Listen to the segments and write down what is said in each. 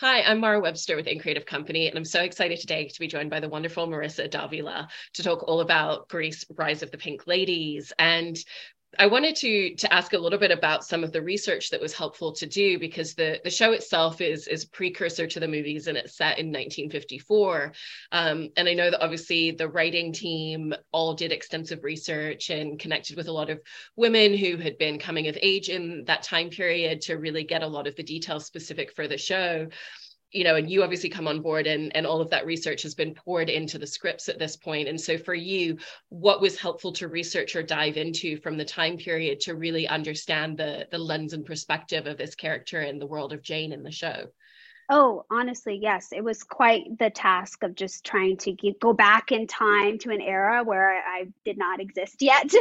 Hi, I'm Mara Webster with In Creative Company, and I'm so excited today to be joined by the wonderful Marisa Davila to talk all about Grease Rise of the Pink Ladies. And I wanted to to ask a little bit about some of the research that was helpful to do because the the show itself is is precursor to the movies and it's set in 1954. Um, and I know that obviously the writing team all did extensive research and connected with a lot of women who had been coming of age in that time period to really get a lot of the details specific for the show you know, and you obviously come on board and, and all of that research has been poured into the scripts at this point. And so for you, what was helpful to research or dive into from the time period to really understand the, the lens and perspective of this character in the world of Jane in the show? Oh, honestly, yes. It was quite the task of just trying to get, go back in time to an era where I did not exist yet.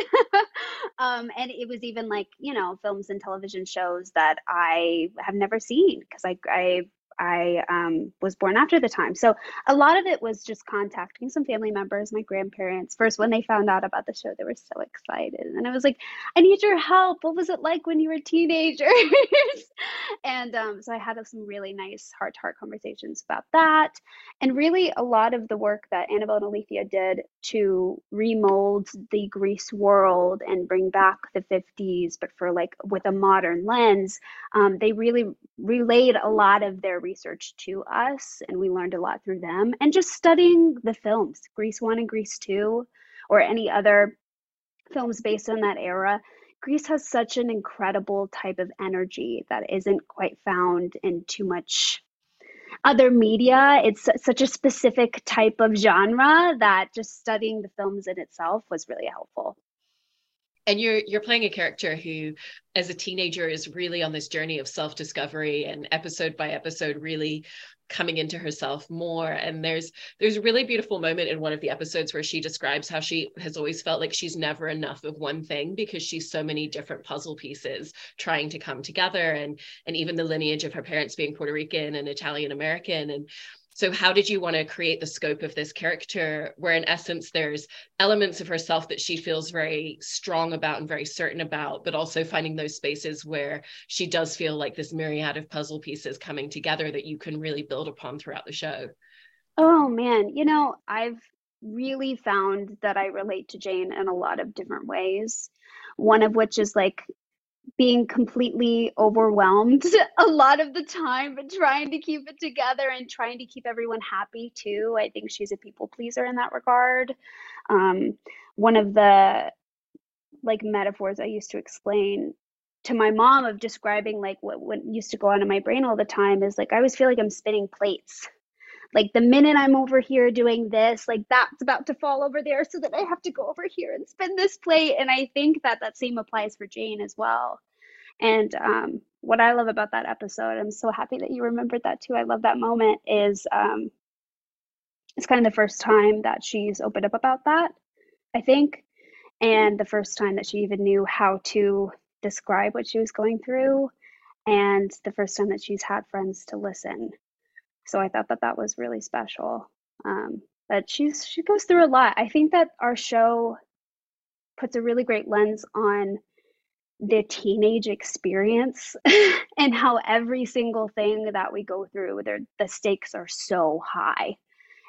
um, and it was even like, you know, films and television shows that I have never seen because I, I I um, was born after the time. So a lot of it was just contacting some family members, my grandparents. First, when they found out about the show, they were so excited. And I was like, I need your help. What was it like when you were teenagers? and um, so I had some really nice heart to heart conversations about that. And really, a lot of the work that Annabel and Alethea did to remold the Grease world and bring back the 50s, but for like with a modern lens, um, they really relayed a lot of their research to us and we learned a lot through them. And just studying the films Grease 1 and Grease 2 or any other films based on that era Grease has such an incredible type of energy that isn't quite found in too much other media. It's such a specific type of genre that just studying the films in itself was really helpful and you're you're playing a character who as a teenager is really on this journey of self-discovery and episode by episode really coming into herself more. And there's there's a really beautiful moment in one of the episodes where she describes how she has always felt like she's never enough of one thing because she's so many different puzzle pieces trying to come together. And and even the lineage of her parents being Puerto Rican and Italian American and so, how did you want to create the scope of this character, where in essence there's elements of herself that she feels very strong about and very certain about, but also finding those spaces where she does feel like this myriad of puzzle pieces coming together that you can really build upon throughout the show? Oh, man. You know, I've really found that I relate to Jane in a lot of different ways. One of which is like being completely overwhelmed a lot of the time, but trying to keep it together and trying to keep everyone happy too. I think she's a people pleaser in that regard. Um, one of the like metaphors I used to explain to my mom of describing like what, what used to go on in my brain all the time is like I always feel like I'm spinning plates like the minute I'm over here doing this, like that's about to fall over there, so that I have to go over here and spin this plate. And I think that that same applies for Jane as well. And um, what I love about that episode, I'm so happy that you remembered that too. I love that moment. Is um, it's kind of the first time that she's opened up about that, I think, and the first time that she even knew how to describe what she was going through, and the first time that she's had friends to listen so I thought that that was really special. Um, but she's she goes through a lot. I think that our show puts a really great lens on the teenage experience and how every single thing that we go through, the stakes are so high.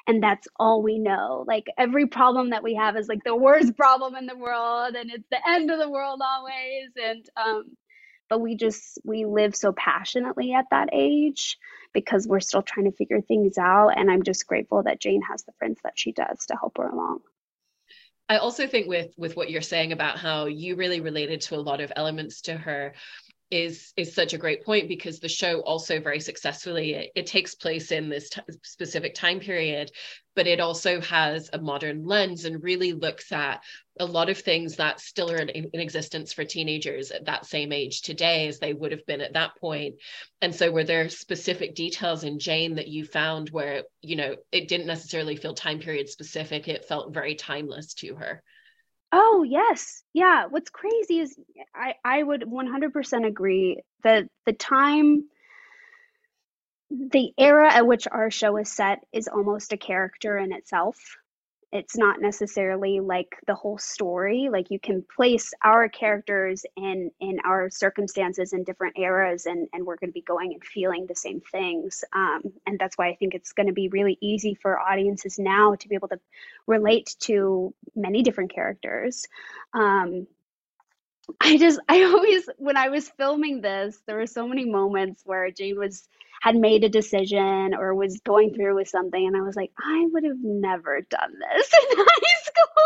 And that's all we know. Like every problem that we have is like the worst problem in the world, and it's the end of the world always. And um, but we just we live so passionately at that age because we're still trying to figure things out and i'm just grateful that jane has the friends that she does to help her along. I also think with with what you're saying about how you really related to a lot of elements to her is is such a great point because the show also very successfully it, it takes place in this t- specific time period but it also has a modern lens and really looks at a lot of things that still are in, in, existence for teenagers at that same age today as they would have been at that point. And so were there specific details in jane that you found where you know it didn't necessarily feel time period specific it felt very timeless to her Oh, yes. Yeah. What's crazy is I, I would 100% agree that the time, the era at which our show is set is almost a character in itself. It's not necessarily like the whole story. Like you can place our characters in in our circumstances in different eras and and we're going to be going and feeling the same things. Um, and that's why i think it's going to be really easy for audiences now to be able to relate to many different characters. Um, I just, I always, when I was filming this, there were so many moments where Jane was had made a decision or was going through with something and I was like, I would have never done this in high school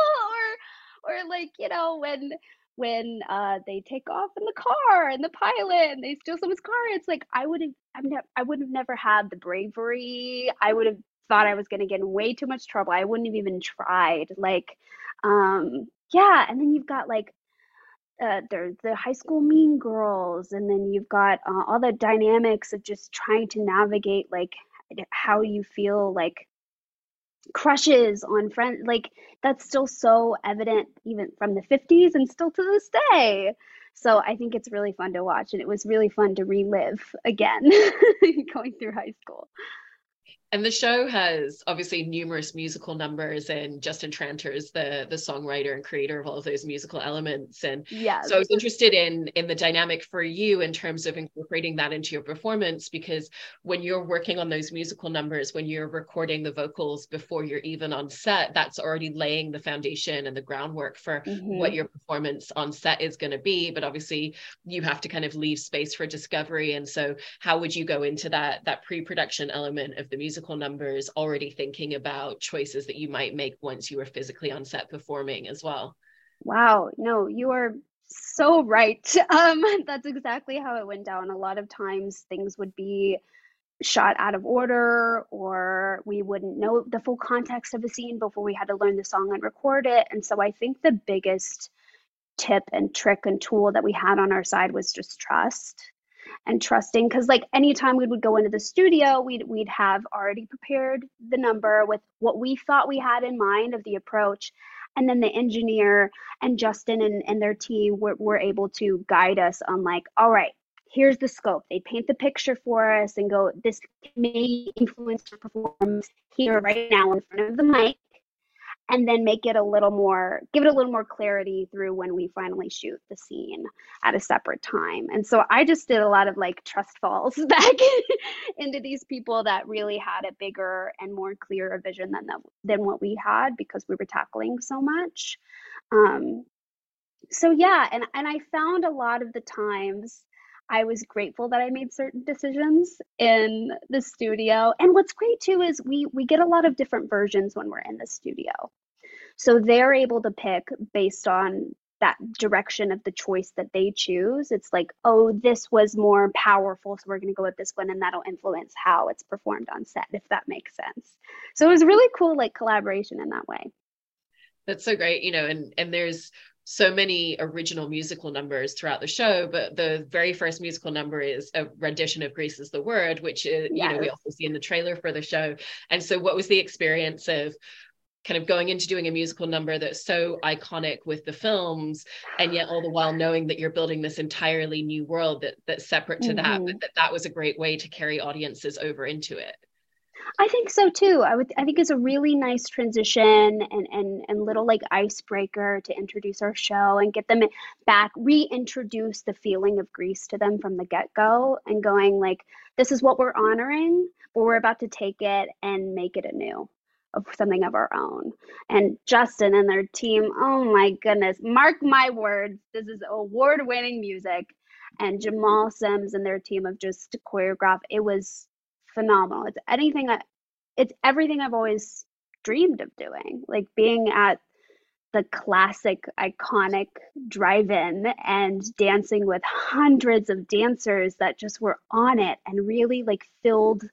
or or like, you know, when when uh, they take off in the car and the pilot and they steal someone's car, it's like I would have I've never I would have never had the bravery. I would have thought I was gonna get in way too much trouble. I wouldn't have even tried. Like, um, yeah, and then you've got like uh, there's the high school mean girls and then you've got uh, all the dynamics of just trying to navigate like how you feel like crushes on friends like that's still so evident even from the 50s and still to this day. So i think it's really fun to watch and it was really fun to relive again going through high school and the show has obviously numerous musical numbers, and Justin Tranter is the the songwriter and creator of all of those musical elements. And yeah, so I was interested in in the dynamic for you in terms of incorporating that into your performance, because when you're working on those musical numbers, when you're recording the vocals before you're even on set, that's already laying the foundation and the groundwork for mm-hmm. what your performance on set is going to be. But obviously, you have to kind of leave space for discovery. And so, how would you go into that that pre-production element of the musical physical numbers already thinking about choices that you might make once you were physically on set performing as well? Wow. No you are so right. Um that's exactly how it went down. A lot of times things would be shot out of order or we wouldn't know the full context of a scene before we had to learn the song and record it. And so i think the biggest tip and trick and tool that we had on our side was just trust and trusting because like anytime we would go into the studio we'd we'd have already prepared the number with what we thought we had in mind of the approach. And then the engineer and justin and, and their team were, were able to guide us on like all right here's the scope. They paint the picture for us and go this may influence your performance here right now in front of the mic and then make it a little more give it a little more clarity through when we finally shoot the scene at a separate time. And so i just did a lot of like trust falls back into these people that really had a bigger and more clearer vision than the, than what we had because we were tackling so much. Um so yeah and and i found a lot of the times I was grateful that I made certain decisions in the studio. And what's great too is we we get a lot of different versions when we're in the studio. So they're able to pick based on that direction of the choice that they choose. It's like, oh, this was more powerful, so we're going to go with this one, and that'll influence how it's performed on set, if that makes sense. So it was really cool, like collaboration in that way. That's so great, you know, and and there's so many original musical numbers throughout the show, but the very first musical number is a rendition of Grease is the Word, which is, yes. you know, we also see in the trailer for the show. And so what was the experience of kind of going into doing a musical number that's so iconic with the films and yet all the while knowing that you're building this entirely new world that that's separate to mm-hmm. that but that that was a great way to carry audiences over into it I think so too. I would I think it's a really nice transition and and and little like icebreaker to introduce our show and get them back reintroduce the feeling of Grease to them from the get-go and going like this is what we're honoring, but we're about to take it and make it anew of something of our own. And Justin and their team, oh my goodness, mark my words, this is award-winning music. And Jamal Sims and their team of just choreograph. It was phenomenal. It's anything I, it's everything I've always dreamed of doing. Like being at the classic iconic drive-in and dancing with hundreds of dancers that just were on it and really like filled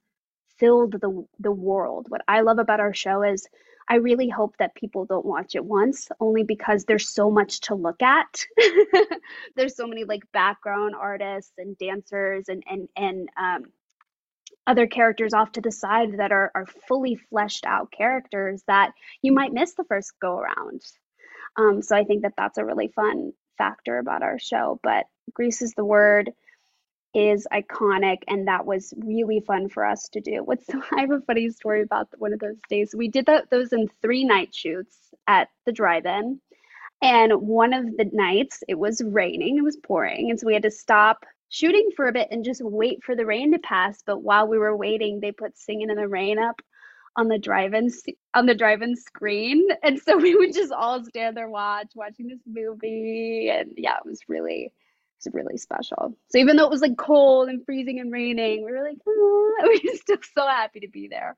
filled the the world. What I love about our show is I really hope that people don't watch it once only because there's so much to look at. there's so many like background artists and dancers and and and um other characters off to the side that are, are fully fleshed out characters that you might miss the first go around. Um, so I think that that's a really fun factor about our show. But Grease is the word. is iconic and that was really fun for us to do. What's I have a funny story about one of those days. We did those in three night shoots at the drive-in. And one of the nights it was raining, it was pouring, and so we had to stop shooting for a bit and just wait for the rain to pass. But while we were waiting, they put Singing in the Rain up on the drive-in on the drive-in screen, and so we would just all stand there watch watching this movie, and yeah, it was really it was really special. So even though it was like cold and freezing and raining, we were like, ah, we were still so happy to be there.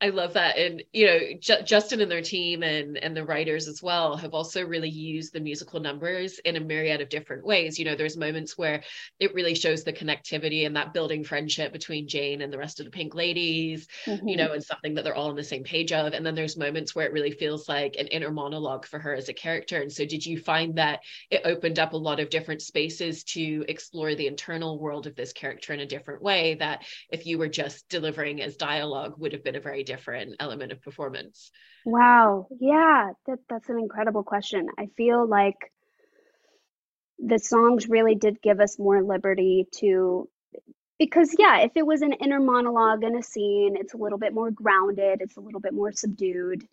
I love that. And, you know, J- Justin and their team and, and the writers as well have also really used the musical numbers in a myriad of different ways. You know, there's moments where it really shows the connectivity and that building friendship between Jane and the rest of the Pink Ladies, mm-hmm. you know, and something that they're all on the same page of. And then there's moments where it really feels like an inner monologue for her as a character. And so, did you find that it opened up a lot of different spaces to explore the internal world of this character in a different way that if you were just delivering as dialogue would have been a very different element of performance? Wow. Yeah, that, that's an incredible question. I feel like the songs really did give us more liberty to because yeah if it was an inner monologue in a scene it's a little bit more grounded it's a little bit more subdued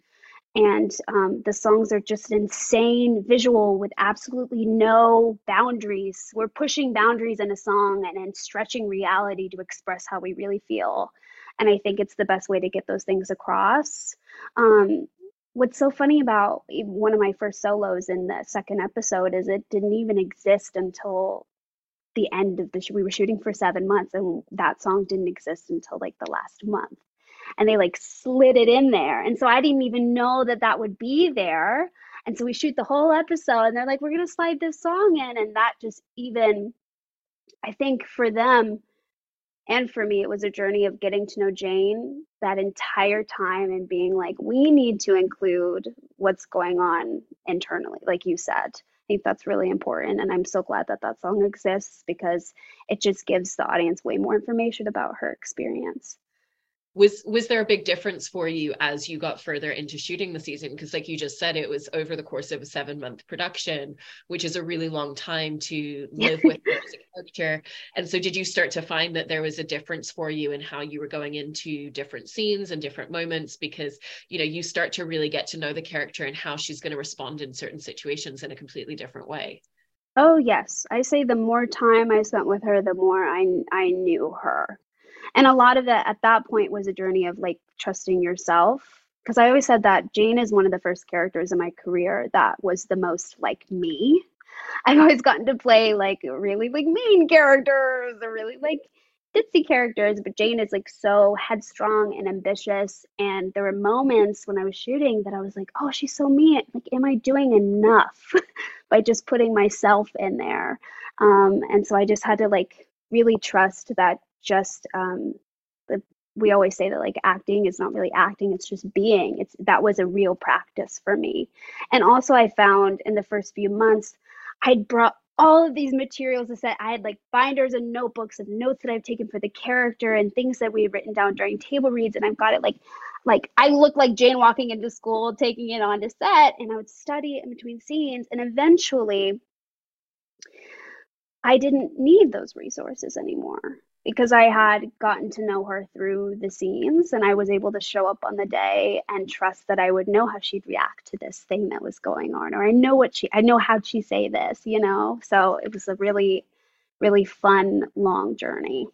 and um, the songs are just insane visual with absolutely no boundaries we're pushing boundaries in a song and then stretching reality to express how we really feel and I think it's the best way to get those things across. Um, what's so funny about one of my first solos in the second episode is it didn't even exist until the end of the sh- we were shooting for seven months and that song didn't exist until like the last month. And they like slid it in there. And so i didn't even know that that would be there. And so we shoot the whole episode and they're like we're going to slide this song in. And that just even i think for them and for me, it was a journey of getting to know Jane that entire time and being like, we need to include what's going on internally, like you said. I think that's really important. And I'm so glad that that song exists because it just gives the audience way more information about her experience was was there a big difference for you as you got further into shooting the season? Because like you just said it was over the course of a seven month production which is a really long time to live with as a character and so did you start to find that there was a difference for you in how you were going into different scenes and different moments? Because you know you start to really get to know the character and how she's going to respond in certain situations in a completely different way. Oh yes, I say the more time I spent with her, the more I I knew her and a lot of that at that point was a journey of like trusting yourself. Because i always said that jane is one of the first characters in my career that was the most like me. I've always gotten to play like really like mean characters or really like ditzy characters but jane is like so headstrong and ambitious. And there were moments when i was shooting that i was like oh she's so mean. Like am i doing enough by just putting myself in there? Um, and so i just had to like really trust that just um, we always say that like acting is not really acting it's just being. It's that was a real practice for me. And also i found in the first few months i'd brought all of these materials to set. I had like binders and notebooks of notes that i've taken for the character and things that we had written down during table reads and i've got it like like i look like jane walking into school taking it onto set and i would study it in between scenes and eventually i didn't need those resources anymore because I had gotten to know her through the scenes and I was able to show up on the day and trust that I would know how she'd react to this thing that was going on or I know what she I know how she say this, you know. So it was a really really fun long journey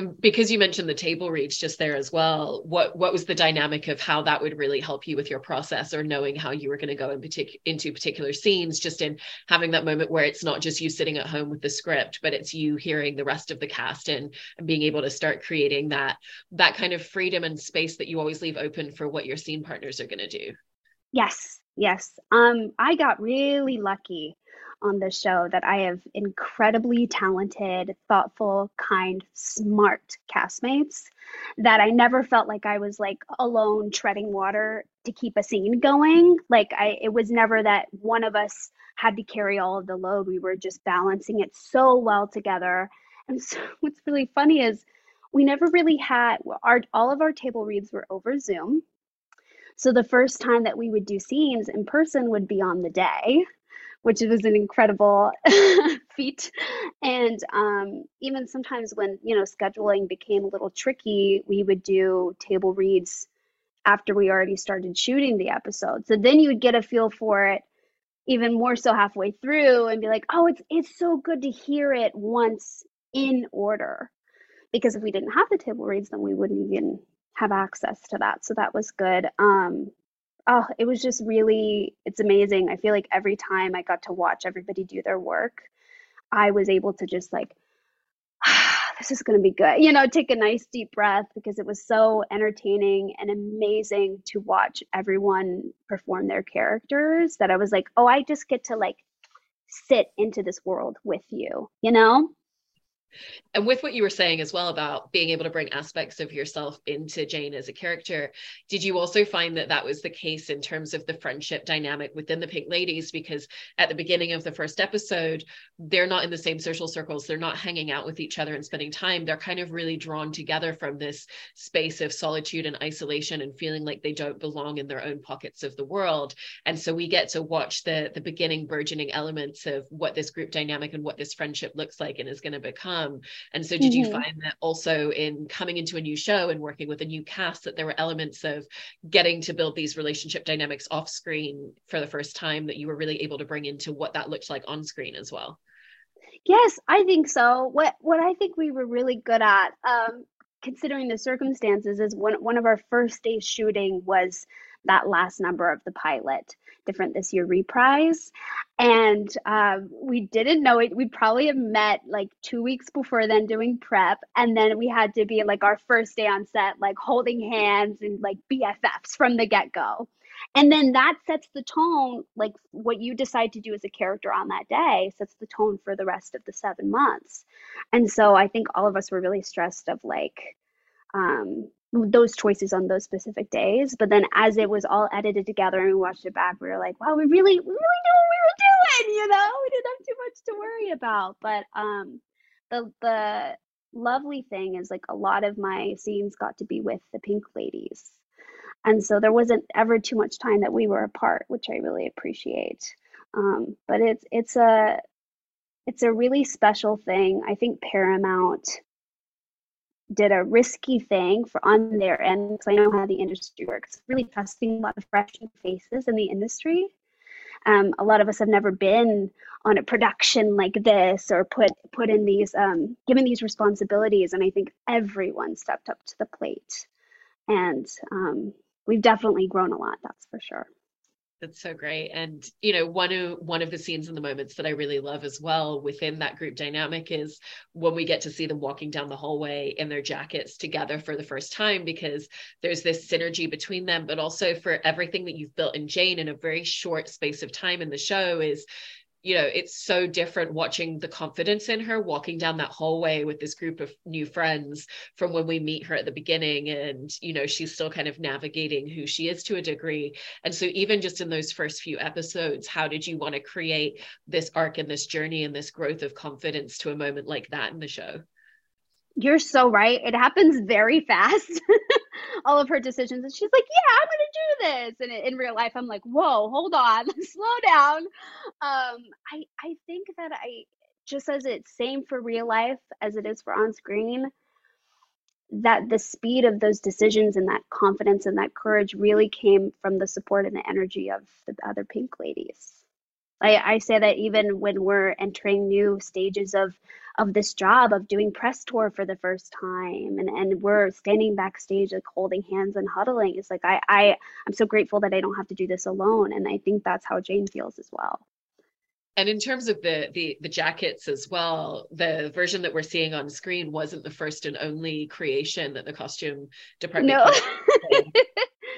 because you mentioned the table reads just there as well what what was the dynamic of how that would really help you with your process or knowing how you were going to go in partic- into particular scenes just in having that moment where it's not just you sitting at home with the script but it's you hearing the rest of the cast and, and being able to start creating that that kind of freedom and space that you always leave open for what your scene partners are going to do? Yes yes. Um i got really lucky on the show that I have incredibly talented, thoughtful, kind, smart castmates that I never felt like I was like alone treading water to keep a scene going. Like I it was never that one of us had to carry all of the load. We were just balancing it so well together. And so what's really funny is we never really had our all of our table reads were over Zoom. So the first time that we would do scenes in person would be on the day which was an incredible feat. And um, even sometimes when you know scheduling became a little tricky, we would do table reads after we already started shooting the episode. So then you would get a feel for it even more so halfway through and be like, "Oh, it's it's so good to hear it once in order." Because if we didn't have the table reads, then we wouldn't even have access to that. So that was good. Um, oh, it was just really, it's amazing. I feel like every time I got to watch everybody do their work, I was able to just like, ah, this is going to be good. You know, take a nice deep breath because it was so entertaining and amazing to watch everyone perform their characters that I was like, oh, I just get to like sit into this world with you, you know? And with what you were saying as well about being able to bring aspects of yourself into Jane as a character, did you also find that that was the case in terms of the friendship dynamic within the Pink Ladies? Because at the beginning of the first episode, they're not in the same social circles, they're not hanging out with each other and spending time. They're kind of really drawn together from this space of solitude and isolation and feeling like they don't belong in their own pockets of the world. And so we get to watch the the beginning burgeoning elements of what this group dynamic and what this friendship looks like and is going to become um, and so, did mm-hmm. you find that also in coming into a new show and working with a new cast that there were elements of getting to build these relationship dynamics off screen for the first time that you were really able to bring into what that looked like on screen as well? Yes, I think so. What what I think we were really good at, um, considering the circumstances, is one one of our first days shooting was that last number of the pilot different this year reprise. And um, we didn't know it we probably have met like two weeks before then doing prep and then we had to be like our first day on set like holding hands and like bffs from the get-go. And then that sets the tone like what you decide to do as a character on that day sets the tone for the rest of the seven months. And so i think all of us were really stressed of like um, those choices on those specific days. But then as it was all edited together and we watched it back, we were like, wow, we really, we really knew what we were doing, you know? We didn't have too much to worry about. But um the the lovely thing is like a lot of my scenes got to be with the pink ladies. And so there wasn't ever too much time that we were apart, which I really appreciate. Um, but it's it's a it's a really special thing. I think Paramount did a risky thing for on their end because I know how the industry works. Really testing a lot of fresh faces in the industry. Um, a lot of us have never been on a production like this or put put in these um, given these responsibilities, and I think everyone stepped up to the plate, and um, we've definitely grown a lot. That's for sure. That's so great. And you know, one of one of the scenes in the moments that I really love as well within that group dynamic is when we get to see them walking down the hallway in their jackets together for the first time because there's this synergy between them, but also for everything that you've built in Jane in a very short space of time in the show is you know it's so different watching the confidence in her walking down that hallway with this group of new friends from when we meet her at the beginning and you know she's still kind of navigating who she is to a degree. And so even just in those first few episodes how did you want to create this arc and this journey and this growth of confidence to a moment like that in the show you're so right. It happens very fast. All of her decisions. And she's like, yeah, I'm going to do this. And in real life, I'm like, whoa, hold on, slow down. Um, I, I think that I, just as it's same for real life as it is for on screen, that the speed of those decisions and that confidence and that courage really came from the support and the energy of the other pink ladies. I, I say that even when we're entering new stages of of this job of doing press tour for the first time. And, and we're standing backstage like holding hands and huddling. It's like I, I i'm so grateful that i don't have to do this alone. And i think that's how jane feels as well. And in terms of the, the the jackets as well the version that we're seeing on screen wasn't the first and only creation that the costume department no.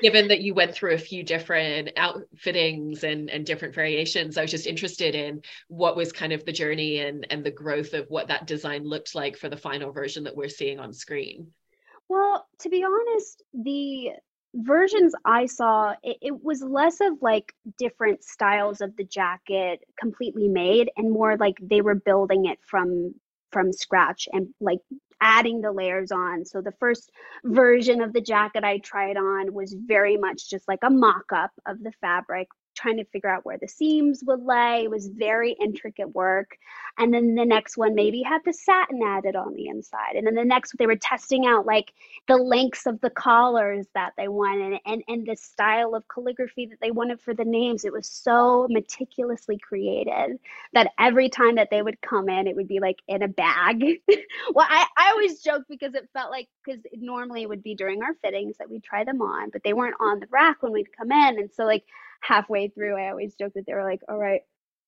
given that you went through a few different outfittings and, and different variations, I was just interested in what was kind of the journey and, and the growth of what that design looked like for the final version that we're seeing on screen. Well, to be honest, the versions I saw, it, it, was less of like different styles of the jacket completely made and more like they were building it from from scratch and like adding the layers on. So the first version of the jacket I tried on was very much just like a mock up of the fabric, trying to figure out where the seams would lay. It was very intricate work. And then the next one maybe had the satin added on the inside. And then the next they were testing out like the lengths of the collars that they wanted and, and the style of calligraphy that they wanted for the names. It was so meticulously created that every time that they would come in, it would be like in a bag. well, I, I always joke because it felt like because normally it would be during our fittings that we'd try them on, but they weren't on the rack when we'd come in. And so like halfway through, I always joke that they were like, all right,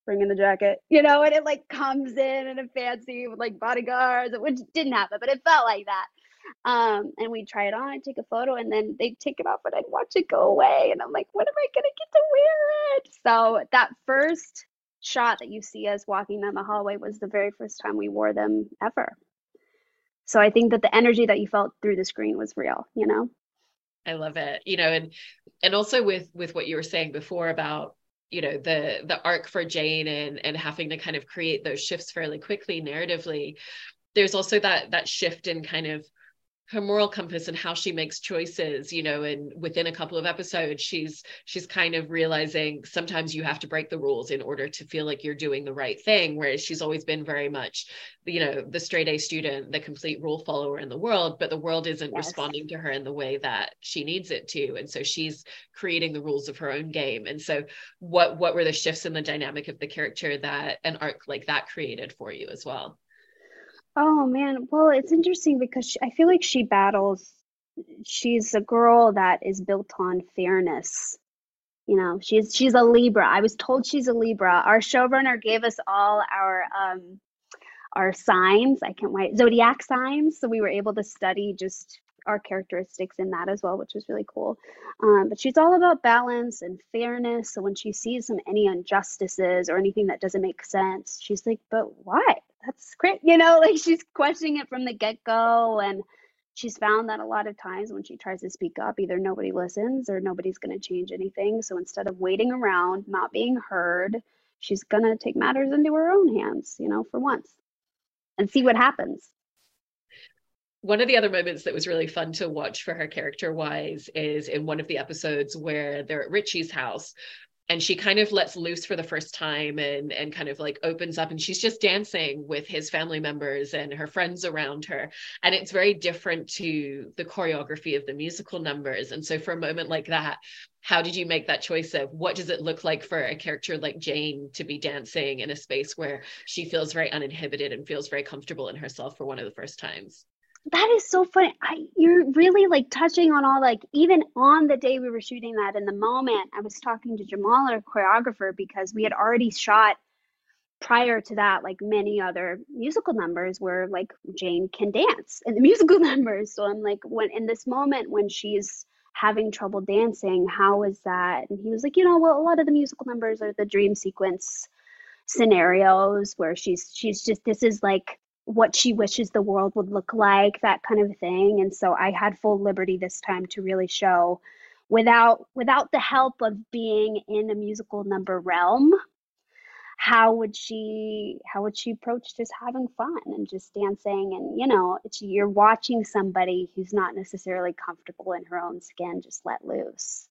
bring in the jacket, you know, and it like comes in in a fancy with like bodyguards, which didn't happen, but it felt like that. Um, and we'd try it on and take a photo and then they'd take it off and I'd watch it go away. And I'm like, when am I going to get to wear it? So that first shot that you see us walking down the hallway was the very first time we wore them ever. So I think that the energy that you felt through the screen was real, you know? I love it. You know, and and also with with what you were saying before about you know the the arc for Jane and and having to kind of create those shifts fairly quickly narratively. There's also that that shift in kind of her moral compass and how she makes choices you know and within a couple of episodes she's she's kind of realizing sometimes you have to break the rules in order to feel like you're doing the right thing whereas she's always been very much you know the straight a student the complete rule follower in the world but the world isn't yes. responding to her in the way that she needs it to. And so she's creating the rules of her own game. And so what what were the shifts in the dynamic of the character that an arc like that created for you as well Oh man, well, it's interesting because she, I feel like she battles. She's a girl that is built on fairness. You know, she's she's a Libra. I was told she's a Libra. Our showrunner gave us all our um our signs. I can't wait zodiac signs, so we were able to study just our characteristics in that as well, which was really cool. Um, but she's all about balance and fairness. So when she sees some any injustices or anything that doesn't make sense, she's like, "But why? that's great. You know, like she's questioning it from the get go. And she's found that a lot of times when she tries to speak up, either nobody listens or nobody's going to change anything. So instead of waiting around, not being heard, she's going to take matters into her own hands, you know, for once and see what happens. One of the other moments that was really fun to watch for her character wise is in one of the episodes where they're at Richie's house and she kind of lets loose for the first time and and kind of like opens up and she's just dancing with his family members and her friends around her and it's very different to the choreography of the musical numbers and so for a moment like that how did you make that choice of what does it look like for a character like Jane to be dancing in a space where she feels very uninhibited and feels very comfortable in herself for one of the first times that is so funny. I, you're really like touching on all like even on the day we were shooting that in the moment, I was talking to Jamal, our choreographer, because we had already shot prior to that like many other musical numbers where like Jane can dance in the musical numbers. So I'm like, when in this moment when she's having trouble dancing, how is that? And he was like, you know, well, a lot of the musical numbers are the dream sequence scenarios where she's she's just this is like what she wishes the world would look like, that kind of thing. And so I had full liberty this time to really show without without the help of being in a musical number realm how would she how would she approach just having fun and just dancing and you know you're watching somebody who's not necessarily comfortable in her own skin just let loose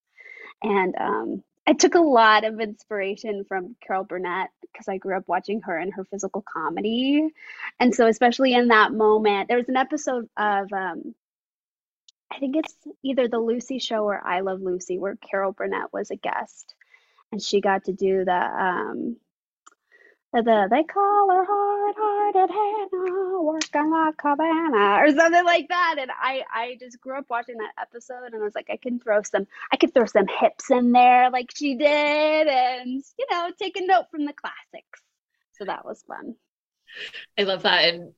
and um I took a lot of inspiration from Carol Burnett because I grew up watching her and her physical comedy. And so, especially in that moment, there was an episode of, um, I think it's either The Lucy Show or I Love Lucy, where Carol Burnett was a guest. And she got to do the, um, the they call her hard-hearted Hannah, working like Cabana, or something like that. And I I just grew up watching that episode, and I was like, I can throw some, I could throw some hips in there like she did, and you know, take a note from the classics. So that was fun. I love that, and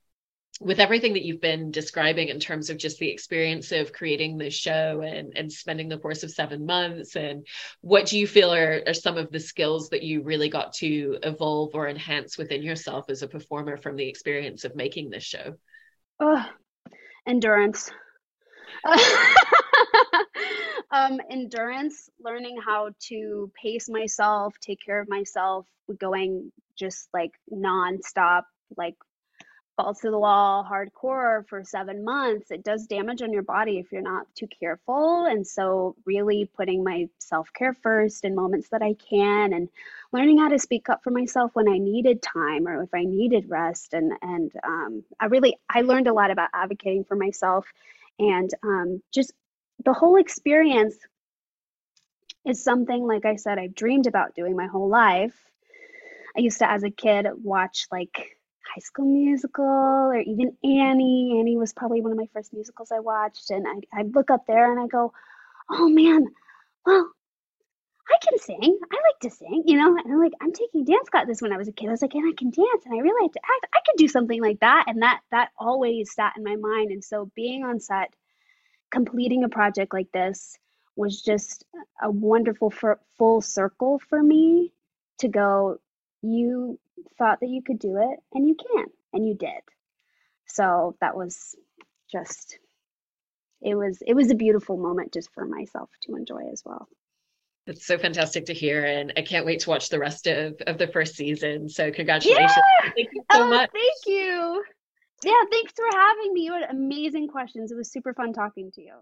with everything that you've been describing in terms of just the experience of creating the show and, and spending the course of seven months and what do you feel are, are some of the skills that you really got to evolve or enhance within yourself as a performer from the experience of making this show? Oh, endurance. Um, endurance learning how to pace myself take care of myself going just like nonstop like balls to the wall hardcore for seven months, it does damage on your body if you're not too careful. And so, really putting my self care first in moments that I can and learning how to speak up for myself when I needed time or if I needed rest. And, and um, I really, I learned a lot about advocating for myself and um, just the whole experience is something, like I said, I've dreamed about doing my whole life. I used to, as a kid, watch like High School Musical or even Annie. Annie was probably one of my first musicals I watched. And I, I look up there and I go, oh man, well, I can sing. I like to sing, you know. And I'm like, I'm taking dance classes when I was a kid. I was like, and I can dance, and I really like to act. I could do something like that, and that that always sat in my mind. And so, being on set, completing a project like this was just a wonderful for, full circle for me to go. You thought that you could do it and you can and you did. So that was just it was it was a beautiful moment just for myself to enjoy as well. It's so fantastic to hear and i can't wait to watch the rest of of the first season. So congratulations. Yeah! thank you so oh, much. thank you. Yeah thanks for having me. You had amazing questions. It was super fun talking to you